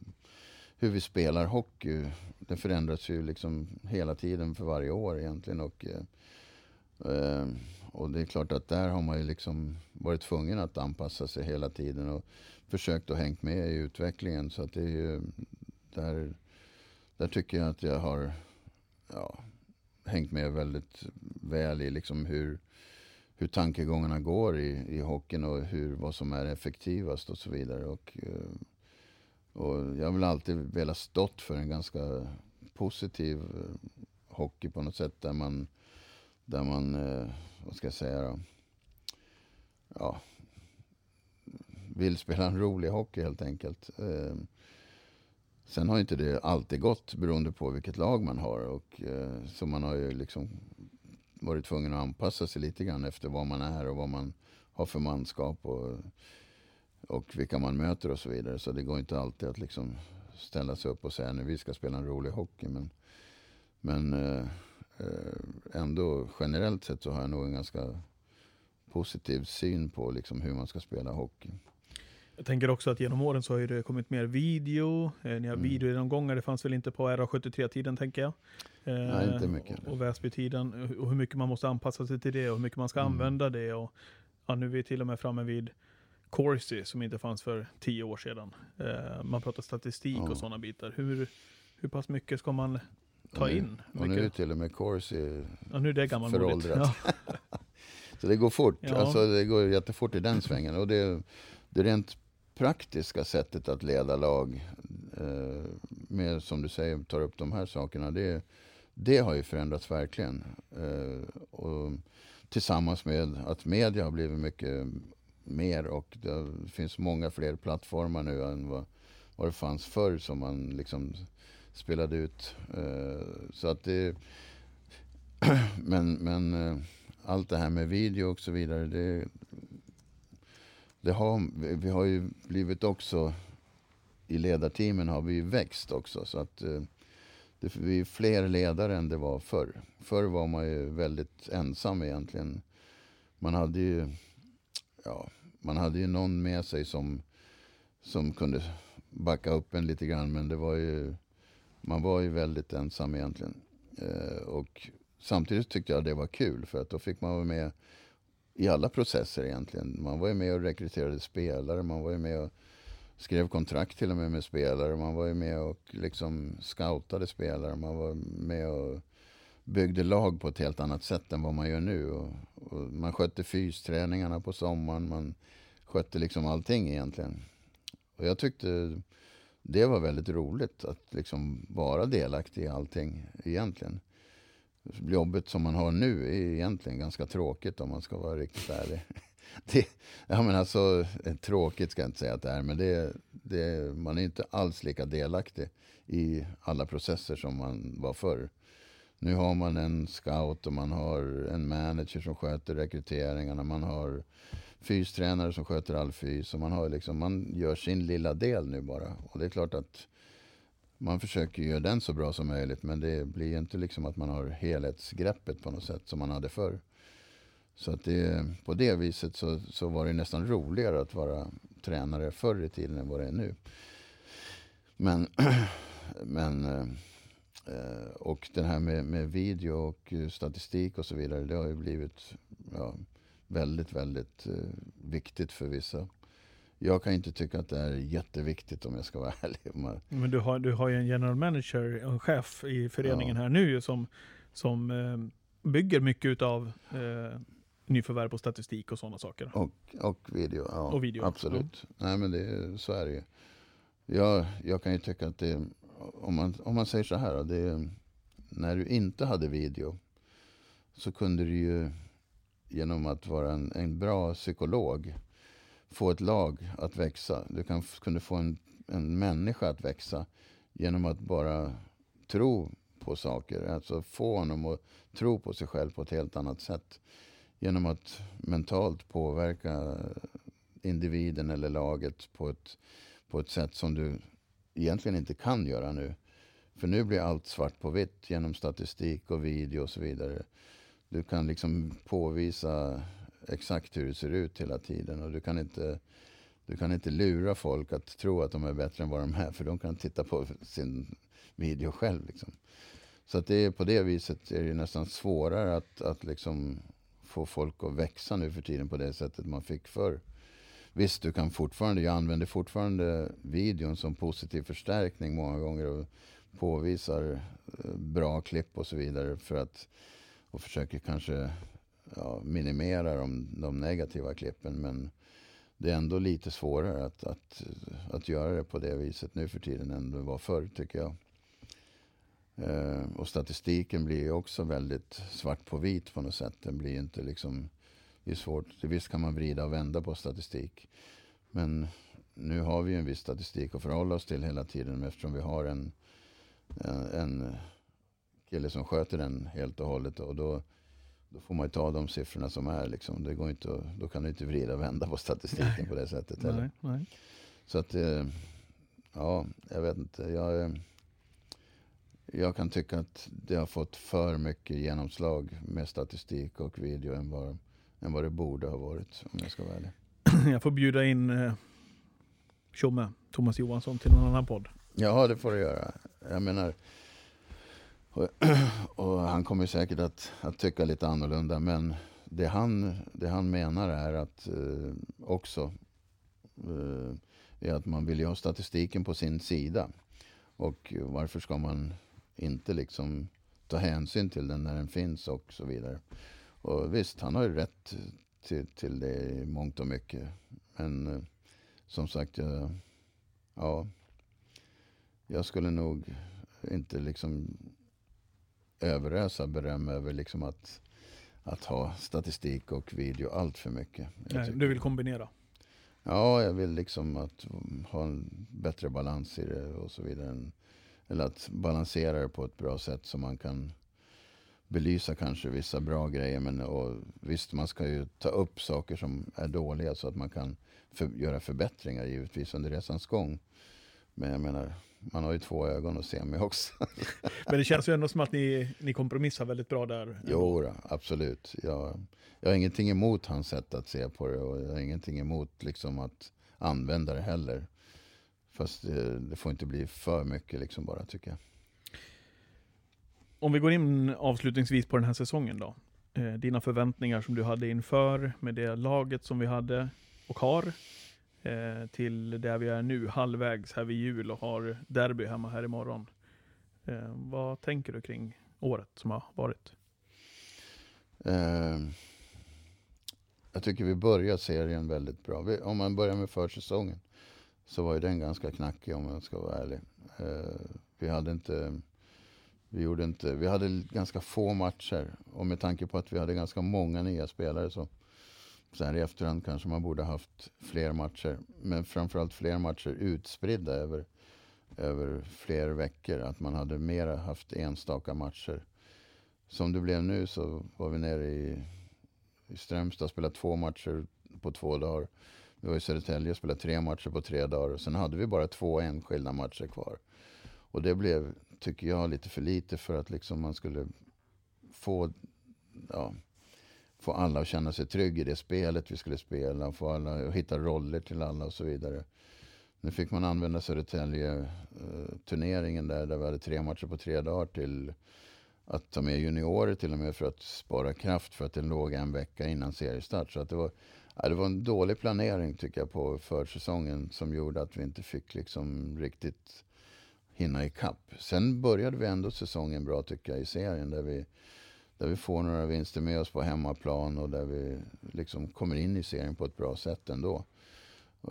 Speaker 2: hur vi spelar hockey, det förändras ju liksom hela tiden för varje år egentligen. Och, eh, och det är klart att där har man ju liksom varit tvungen att anpassa sig hela tiden. Och försökt att hängt med i utvecklingen. Så att det är ju, där, där tycker jag att jag har ja, hängt med väldigt väl i liksom hur, hur tankegångarna går i, i hockeyn och hur, vad som är effektivast och så vidare. Och, eh, och jag har väl alltid velat stått för en ganska positiv eh, hockey på något sätt där man, där man eh, vad ska jag säga då? Ja, vill spela en rolig hockey helt enkelt. Eh, sen har inte det alltid gått beroende på vilket lag man har. Och, eh, så man har ju liksom varit tvungen att anpassa sig lite grann efter vad man är och vad man har för manskap och, och vilka man möter och så vidare. Så det går inte alltid att liksom ställa sig upp och säga nu vi ska spela en rolig hockey. Men, men eh, ändå generellt sett så har jag nog en ganska positiv syn på liksom hur man ska spela hockey.
Speaker 1: Jag tänker också att genom åren så har det kommit mer video. Eh, ni har mm. videogenomgångar, det fanns väl inte på RA73-tiden tänker jag.
Speaker 2: Nej, inte mycket.
Speaker 1: Och, Väsby-tiden, och hur mycket man måste anpassa sig till det och hur mycket man ska mm. använda det. Och, ja, nu är vi till och med framme vid Corsi som inte fanns för tio år sedan. Eh, man pratar statistik ja. och sådana bitar. Hur, hur pass mycket ska man ta
Speaker 2: nu,
Speaker 1: in?
Speaker 2: Och nu är till och med Corsi ja, nu är
Speaker 1: det
Speaker 2: föråldrat. Ja. [laughs] Så det går fort. Ja. Alltså, det går jättefort i den svängen. Och det, det rent praktiska sättet att leda lag, eh, med som du säger, tar upp de här sakerna, det, det har ju förändrats verkligen. Eh, och tillsammans med att media har blivit mycket mer och det finns många fler plattformar nu än vad, vad det fanns förr som man liksom spelade ut. Eh, så att det, [clears throat] men men eh, allt det här med video och så vidare, det, det har, vi har ju blivit också, i ledarteamen har vi ju växt också. Så att eh, det, vi är fler ledare än det var förr. Förr var man ju väldigt ensam egentligen. Man hade ju, ja, man hade ju någon med sig som, som kunde backa upp en lite grann. Men det var ju, man var ju väldigt ensam egentligen. Eh, och samtidigt tyckte jag det var kul för att då fick man vara med i alla processer egentligen. Man var ju med och rekryterade spelare, man var ju med och skrev kontrakt till och med med spelare. Man var ju med och liksom scoutade spelare. Man var med och byggde lag på ett helt annat sätt än vad man gör nu. Och, och man skötte fysträningarna på sommaren. Man skötte liksom allting egentligen. Och jag tyckte det var väldigt roligt att liksom vara delaktig i allting egentligen jobbet som man har nu är egentligen ganska tråkigt om man ska vara riktigt ärlig. [laughs] Det, ja, men alltså, tråkigt ska jag inte säga att det är, men det, det, man är inte alls lika delaktig i alla processer som man var förr. Nu har man en scout och man har en manager som sköter rekryteringarna. Man har fystränare som sköter all fys. Och man, har liksom, man gör sin lilla del nu bara. Och det är klart att man försöker göra den så bra som möjligt men det blir inte liksom att man har helhetsgreppet på något sätt som man hade förr. Så att det, på det viset så, så var det nästan roligare att vara tränare förr i tiden än vad det är nu. Men, [clears throat] men eh, och det här med, med video och statistik och så vidare, det har ju blivit ja, väldigt, väldigt eh, viktigt för vissa. Jag kan inte tycka att det är jätteviktigt om jag ska vara [laughs] ärlig.
Speaker 1: Men du har, du har ju en general manager, en chef i föreningen ja. här nu som, som eh, bygger mycket av eh, nyförvärv på statistik och sådana saker.
Speaker 2: Och, och video, ja.
Speaker 1: Och video.
Speaker 2: Absolut. Mm. Nej men det, så är det ju. Jag, jag kan ju tycka att det, om man, om man säger så här, det, när du inte hade video så kunde du ju genom att vara en, en bra psykolog få ett lag att växa. Du kan, kunde få en, en människa att växa genom att bara tro på saker. Alltså få honom att tro på sig själv på ett helt annat sätt. Genom att mentalt påverka individen eller laget på ett, på ett sätt som du egentligen inte kan göra nu. För nu blir allt svart på vitt genom statistik och video och så vidare. Du kan liksom påvisa exakt hur det ser ut hela tiden och du kan inte du kan inte lura folk att tro att de är bättre än vad de är för de kan titta på sin video själv. Liksom. Så att det är på det viset är det nästan svårare att, att liksom få folk att växa nu för tiden på det sättet man fick förr. Visst, du kan fortfarande, jag använder fortfarande videon som positiv förstärkning många gånger och påvisar eh, bra klipp och så vidare för att och försöker kanske ja, minimera de, de negativa klippen. Men det är ändå lite svårare att, att, att göra det på det viset nu för tiden än det var förr tycker jag. Eh, och statistiken blir ju också väldigt svart på vit på något sätt. Den blir inte liksom, det är svårt. Visst kan man vrida och vända på statistik. Men nu har vi en viss statistik att förhålla oss till hela tiden eftersom vi har en, en, en kille som sköter den helt och hållet. Och då, då får man ju ta de siffrorna som är. Liksom. Det går inte att, då kan du inte vrida och vända på statistiken på det sättet.
Speaker 1: Nej, nej.
Speaker 2: Så att, eh, ja, jag vet inte. Jag, eh, jag kan tycka att det har fått för mycket genomslag med statistik och video än vad, än vad det borde ha varit, om jag ska vara ärlig. [clears throat]
Speaker 1: Jag får bjuda in eh, Tjomme, Thomas Johansson, till någon annan podd.
Speaker 2: Ja, det får du göra. Jag menar, och, [clears throat] och, han kommer säkert att, att tycka lite annorlunda. Men det han, det han menar är att eh, också eh, är att man vill ju ha statistiken på sin sida. Och varför ska man inte liksom ta hänsyn till den när den finns och så vidare. Och visst, han har ju rätt till, till det i mångt och mycket. Men eh, som sagt, jag, ja, jag skulle nog inte liksom överösa beröm över liksom att, att ha statistik och video allt för mycket.
Speaker 1: Nej, du vill kombinera?
Speaker 2: Ja, jag vill liksom att ha en bättre balans i det och så vidare. Eller att balansera det på ett bra sätt så man kan belysa kanske vissa bra grejer. Men och visst, man ska ju ta upp saker som är dåliga så att man kan för, göra förbättringar givetvis under resans gång. Men jag menar, man har ju två ögon att se med också. [laughs]
Speaker 1: Men det känns ju ändå som att ni, ni kompromissar väldigt bra där.
Speaker 2: Jo, absolut. Jag, jag har ingenting emot hans sätt att se på det och jag har ingenting emot liksom att använda det heller. Fast det, det får inte bli för mycket liksom bara tycker jag.
Speaker 1: Om vi går in avslutningsvis på den här säsongen då. Eh, dina förväntningar som du hade inför med det laget som vi hade och har eh, till där vi är nu, halvvägs här vid jul och har derby hemma här imorgon. Eh, vad tänker du kring året som har varit?
Speaker 2: Eh, jag tycker vi börjar serien väldigt bra. Vi, om man börjar med försäsongen så var ju den ganska knackig om jag ska vara ärlig. Eh, vi hade inte vi, gjorde inte, vi hade ganska få matcher och med tanke på att vi hade ganska många nya spelare så så här i efterhand kanske man borde haft fler matcher. Men framförallt fler matcher utspridda över, över fler veckor. Att man hade mer haft enstaka matcher. Som det blev nu så var vi nere i, i Strömstad och spelade två matcher på två dagar. Vi var i Södertälje och spelade tre matcher på tre dagar. Och sen hade vi bara två enskilda matcher kvar. Och det blev, tycker jag, lite för lite för att liksom man skulle få ja, få alla att känna sig trygga i det spelet vi skulle spela. Få alla att hitta roller till alla och så vidare. Nu fick man använda Södertälje-turneringen där, där vi hade tre matcher på tre dagar till att ta med juniorer till och med för att spara kraft för att den låg en vecka innan seriestart. Så att det, var, ja, det var en dålig planering tycker jag på försäsongen som gjorde att vi inte fick liksom riktigt hinna ikapp. Sen började vi ändå säsongen bra tycker jag i serien där vi, där vi får några vinster med oss på hemmaplan och där vi liksom kommer in i serien på ett bra sätt ändå.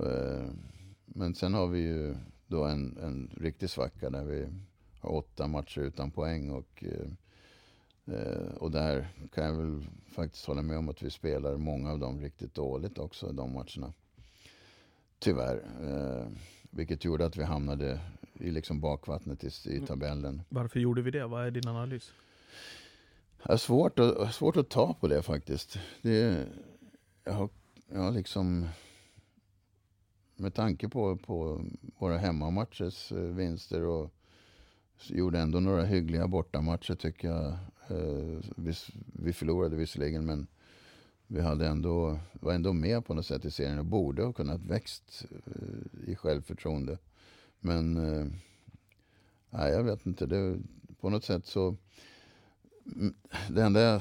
Speaker 2: Eh, men sen har vi ju då en, en riktig svacka där vi har åtta matcher utan poäng och eh, Eh, och där kan jag väl faktiskt hålla med om att vi spelar många av dem riktigt dåligt också, de matcherna. Tyvärr. Vilket gjorde att vi hamnade i liksom bakvattnet i, i mm. tabellen.
Speaker 1: Varför gjorde vi det? Vad är din analys?
Speaker 2: Det är svårt att, svårt att ta på det faktiskt. Det, jag, har, jag har liksom... Med tanke på, på våra hemmamatchers eh, vinster och gjorde ändå några hyggliga bortamatcher tycker jag. Eh, vi, vi förlorade visserligen men vi hade ändå, var ändå med på något sätt i serien och borde ha kunnat växt eh, i självförtroende. Men nej, jag vet inte. Det, på något sätt så... Det enda jag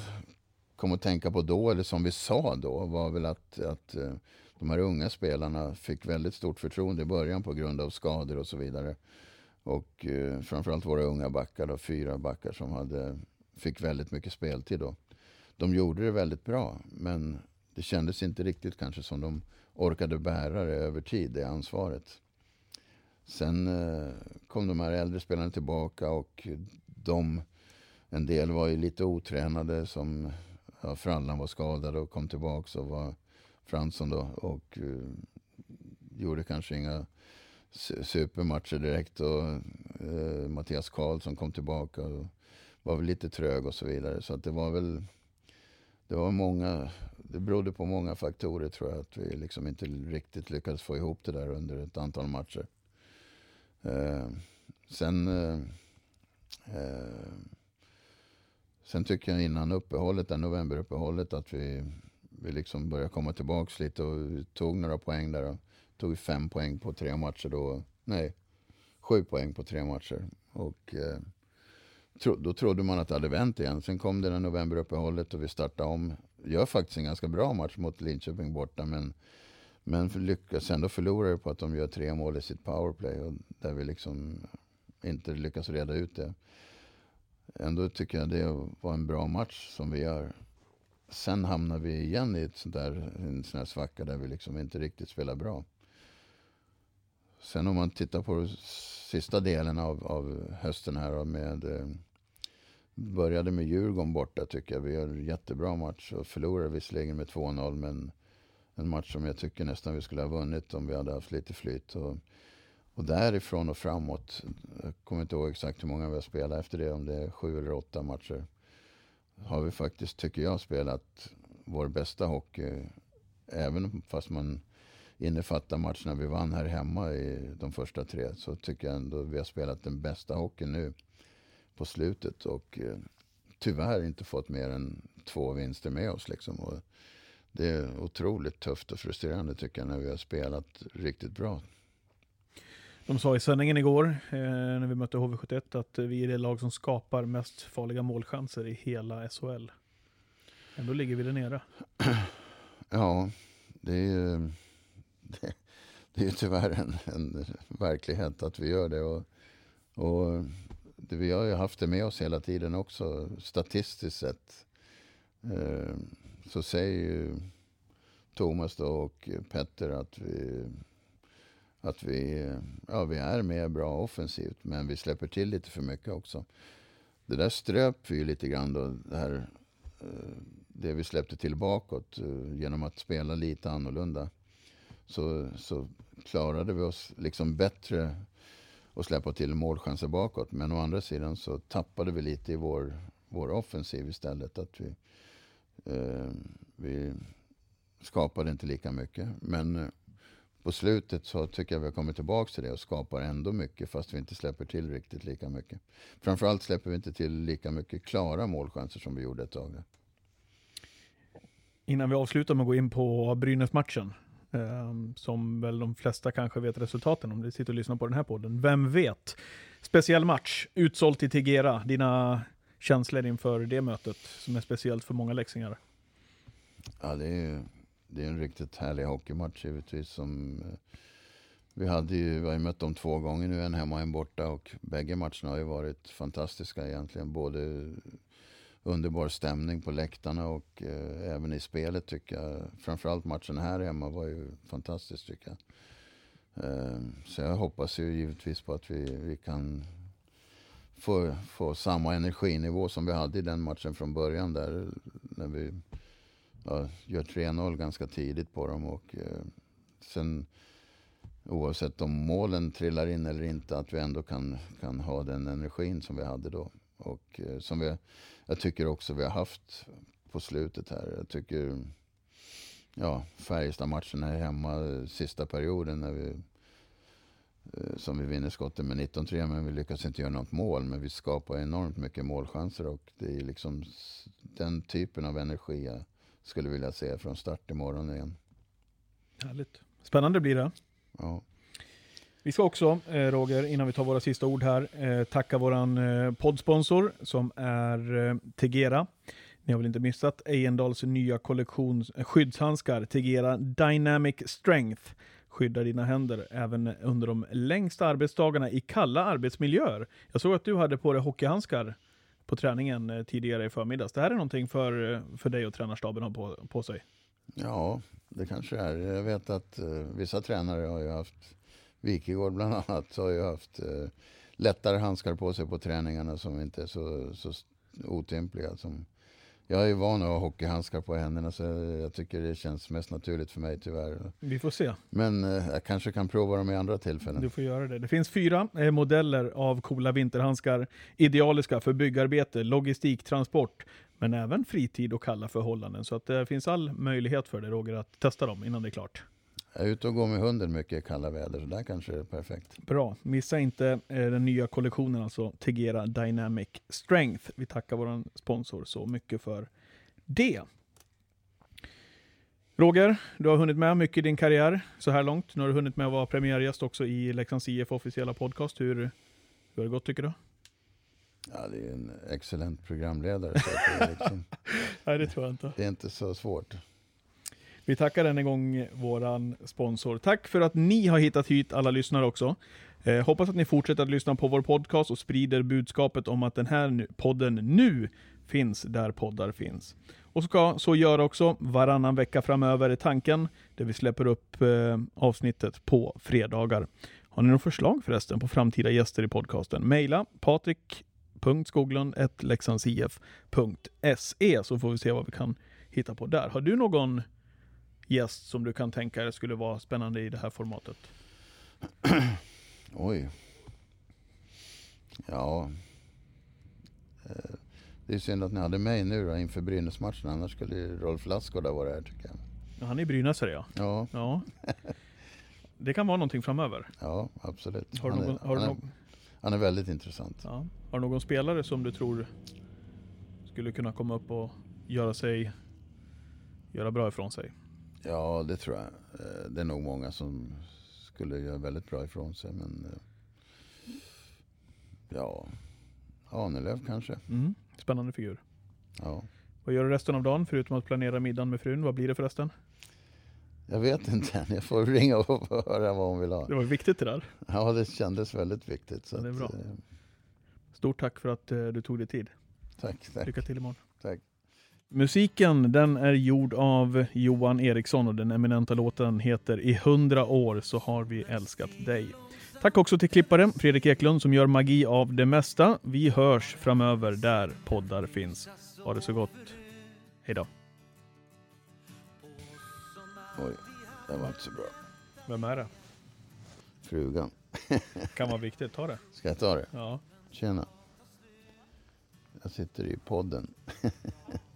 Speaker 2: kom att tänka på då, eller som vi sa då, var väl att, att eh, de här unga spelarna fick väldigt stort förtroende i början på grund av skador och så vidare. Och eh, framförallt våra unga backar, då, fyra backar som hade, fick väldigt mycket speltid då. De gjorde det väldigt bra, men det kändes inte riktigt kanske som de orkade bära det över tid, det ansvaret. Sen eh, kom de här äldre spelarna tillbaka och de, en del var ju lite otränade som ja, Frallan var skadad och kom tillbaka och var Fransson då och uh, gjorde kanske inga supermatcher direkt. Och, uh, Mattias Karlsson kom tillbaka och var väl lite trög och så vidare. Så att det var väl det var många, det berodde på många faktorer tror jag. Att vi liksom inte riktigt lyckades få ihop det där under ett antal matcher. Uh, sen, sen tycker jag innan uppehållet, där novemberuppehållet, att vi, vi liksom började komma tillbaka lite och tog några poäng där. Och, tog fem poäng på tre matcher då. Nej, sju poäng på tre matcher. Och eh, tro, då trodde man att det hade vänt igen. Sen kom det där novemberuppehållet och vi startade om. Gör faktiskt en ganska bra match mot Linköping borta. Men, men lyckas ändå förlora på att de gör tre mål i sitt powerplay. Och där vi liksom inte lyckas reda ut det. Ändå tycker jag det var en bra match som vi gör. Sen hamnar vi igen i ett sånt där, en sån här svacka där vi liksom inte riktigt spelar bra. Sen om man tittar på sista delen av, av hösten här med eh, Började med Djurgården borta tycker jag. Vi gör en jättebra match och förlorade visserligen med 2-0 men en match som jag tycker nästan vi skulle ha vunnit om vi hade haft lite flyt. Och, och därifrån och framåt, jag kommer inte ihåg exakt hur många vi har spelat efter det, om det är sju eller åtta matcher. Har vi faktiskt, tycker jag, spelat vår bästa hockey. Även fast man innefattar matcherna vi vann här hemma i de första tre så tycker jag ändå vi har spelat den bästa hockeyn nu på slutet och eh, tyvärr inte fått mer än två vinster med oss. Liksom. Och det är otroligt tufft och frustrerande tycker jag när vi har spelat riktigt bra.
Speaker 1: De sa i sändningen igår eh, när vi mötte HV71 att vi är det lag som skapar mest farliga målchanser i hela SHL. Ändå ligger vi där nere. [clears throat]
Speaker 2: Ja, det är [laughs] det, det är tyvärr en, en, verklighet att vi gör det. Och, och det, vi har ju haft det med oss hela tiden också, statistiskt sett. Eh, så säger ju Thomas då och Petter att vi, att vi, ja, vi är med bra offensivt, men vi släpper till lite för mycket också. Det där ströp vi ju lite grann då, det här eh, det vi släppte till bakåt eh, genom att spela lite annorlunda så, så klarade vi oss liksom bättre och släppa till målchanser bakåt. Men å andra sidan så tappade vi lite i vår, vår offensiv istället. Att vi, eh, vi skapade inte lika mycket. Men eh, på slutet så tycker jag vi har kommit tillbaka till det och skapar ändå mycket fast vi inte släpper till riktigt lika mycket. Framförallt släpper vi inte till lika mycket klara målchanser som vi gjorde ett tag.
Speaker 1: Innan vi avslutar med att gå in på Brynäs-matchen Ehm, som väl de flesta kanske vet resultaten om de sitter och lyssnar på den här podden. Vem vet? Speciell match, utsålt i Tegera. Dina känslor inför det mötet som är speciellt för många leksingar?
Speaker 2: Ja, det är, det är en riktigt härlig hockeymatch givetvis. Som, eh, vi, hade ju, vi har ju mött dem två gånger nu, en hemma och en borta. Och bägge matcherna har ju varit fantastiska egentligen. Både underbar stämning på läktarna och eh, även i spelet tycker jag. Framförallt matchen här hemma var ju fantastisk tycker jag. Eh, så jag hoppas ju givetvis på att vi, vi kan få, få samma energinivå som vi hade i den matchen från början där. När vi ja, gör 3-0 ganska tidigt på dem. Och eh, sen oavsett om målen trillar in eller inte, att vi ändå kan, kan ha den energin som vi hade då. Och eh, som vi, jag tycker också vi har haft på slutet här. Jag tycker ja, Färjestad-matchen här hemma, eh, sista perioden när vi eh, som vi vinner skotten med 19-3 men vi lyckas inte göra något mål. Men vi skapar enormt mycket målchanser och det är liksom den typen av energi jag skulle vilja se från start imorgon igen.
Speaker 1: Härligt. Spännande blir det.
Speaker 2: Ja.
Speaker 1: Vi ska också, eh, Roger, innan vi tar våra sista ord här, eh, tacka våran eh, poddsponsor som är Tegera. Ni har väl inte missat Ejendals nya kollektion skyddshandskar, Tegera Dynamic Strength. Skydda dina händer även under de längsta arbetsdagarna i kalla arbetsmiljöer. Jag såg att du hade på dig hockeyhandskar på träningen eh, tidigare i förmiddags. Det här är någonting för, eh, för dig och tränarstaben har på, på sig?
Speaker 2: Ja, det kanske är. Jag vet att uh, vissa tränare har ju haft Wikegård bland annat har ju haft uh, lättare handskar på sig på träningarna som inte är så, så otympliga. Som, jag är van att ha hockeyhandskar på händerna så jag tycker det känns mest naturligt för mig tyvärr.
Speaker 1: Vi får se.
Speaker 2: Men eh, jag kanske kan prova dem i andra tillfällen.
Speaker 1: Du får göra det. Det finns fyra eh, modeller av coola vinterhandskar. Idealiska för byggarbete, logistik, transport, men även fritid och kalla förhållanden. Så att det finns all möjlighet för dig Roger att testa dem innan det är klart.
Speaker 2: Jag är ute och går med hunden mycket i kalla väder, så där kanske det är perfekt.
Speaker 1: Bra. Missa inte eh, den nya kollektionen, alltså Tegera Dynamic Strength. Vi tackar vår sponsor så mycket för det. Roger, du har hunnit med mycket i din karriär så här långt. Nu har du hunnit med att vara premiärgäst också i Leksands IF officiella podcast. Hur, hur har det gått tycker du?
Speaker 2: Ja, det är en excellent programledare. Så det, liksom, [laughs]
Speaker 1: Nej, det tror jag inte.
Speaker 2: Det är inte så svårt.
Speaker 1: Vi tackar än en gång våran sponsor. Tack för att ni har hittat hit alla lyssnare också. Eh, hoppas att ni fortsätter att lyssna på vår podcast och sprider budskapet om att den här podden nu finns där poddar finns. Och ska så göra också varannan vecka framöver är tanken, där vi släpper upp eh, avsnittet på fredagar. Har ni några förslag förresten på framtida gäster i podcasten? Maila patrik.skoglund.leksandsif.se så får vi se vad vi kan hitta på där. Har du någon gäst som du kan tänka dig skulle vara spännande i det här formatet? [clears throat]
Speaker 2: Oj. Ja. Eh, det är synd att ni hade mig nu då inför Brynäs-matchen. Annars skulle Rolf Lassgård ha varit här tycker jag.
Speaker 1: Ja, han är i Brynäs ja.
Speaker 2: Ja.
Speaker 1: ja. [laughs] Det kan vara någonting framöver.
Speaker 2: Ja, absolut.
Speaker 1: Har han, någon, är, har
Speaker 2: han,
Speaker 1: någon...
Speaker 2: han är väldigt intressant.
Speaker 1: Ja. Har du någon spelare som du tror skulle kunna komma upp och göra sig göra bra ifrån sig?
Speaker 2: Ja, det tror jag. Eh, det är nog många som skulle göra väldigt bra ifrån sig. Men eh, ja, Ahnelöv kanske.
Speaker 1: Mm. Spännande figur.
Speaker 2: Ja.
Speaker 1: Vad gör du resten av dagen förutom att planera middagen med frun? Vad blir det förresten?
Speaker 2: Jag vet inte än. Jag får ringa och höra vad hon vill ha.
Speaker 1: Det var viktigt det där.
Speaker 2: Ja, det kändes väldigt viktigt. Så
Speaker 1: ja, det är bra.
Speaker 2: Att, eh...
Speaker 1: Stort tack för att du tog dig tid.
Speaker 2: Tack, tack.
Speaker 1: Lycka till imorgon. Musiken den är gjord av Johan Eriksson och den eminenta låten heter I hundra år så har vi älskat dig. Tack också till klipparen Fredrik Eklund som gör magi av det mesta. Vi hörs framöver där poddar finns. Ha det så gott. Hej då.
Speaker 2: Oj, det var inte så bra.
Speaker 1: Vem är det?
Speaker 2: Frugan. [laughs]
Speaker 1: kan vara viktigt. Ta det.
Speaker 2: Ska jag ta det?
Speaker 1: Ja.
Speaker 2: Tjena. Jag sitter i podden. [laughs]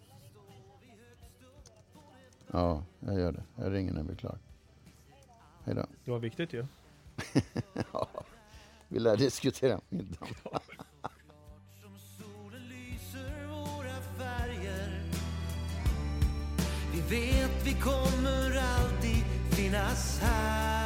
Speaker 2: Ja, jag gör det. Jag ringer när vi är klar. Hej då.
Speaker 1: Det var viktigt ju. [laughs]
Speaker 2: ja, vi lär diskutera middagen. Vi vet vi kommer alltid
Speaker 3: finnas här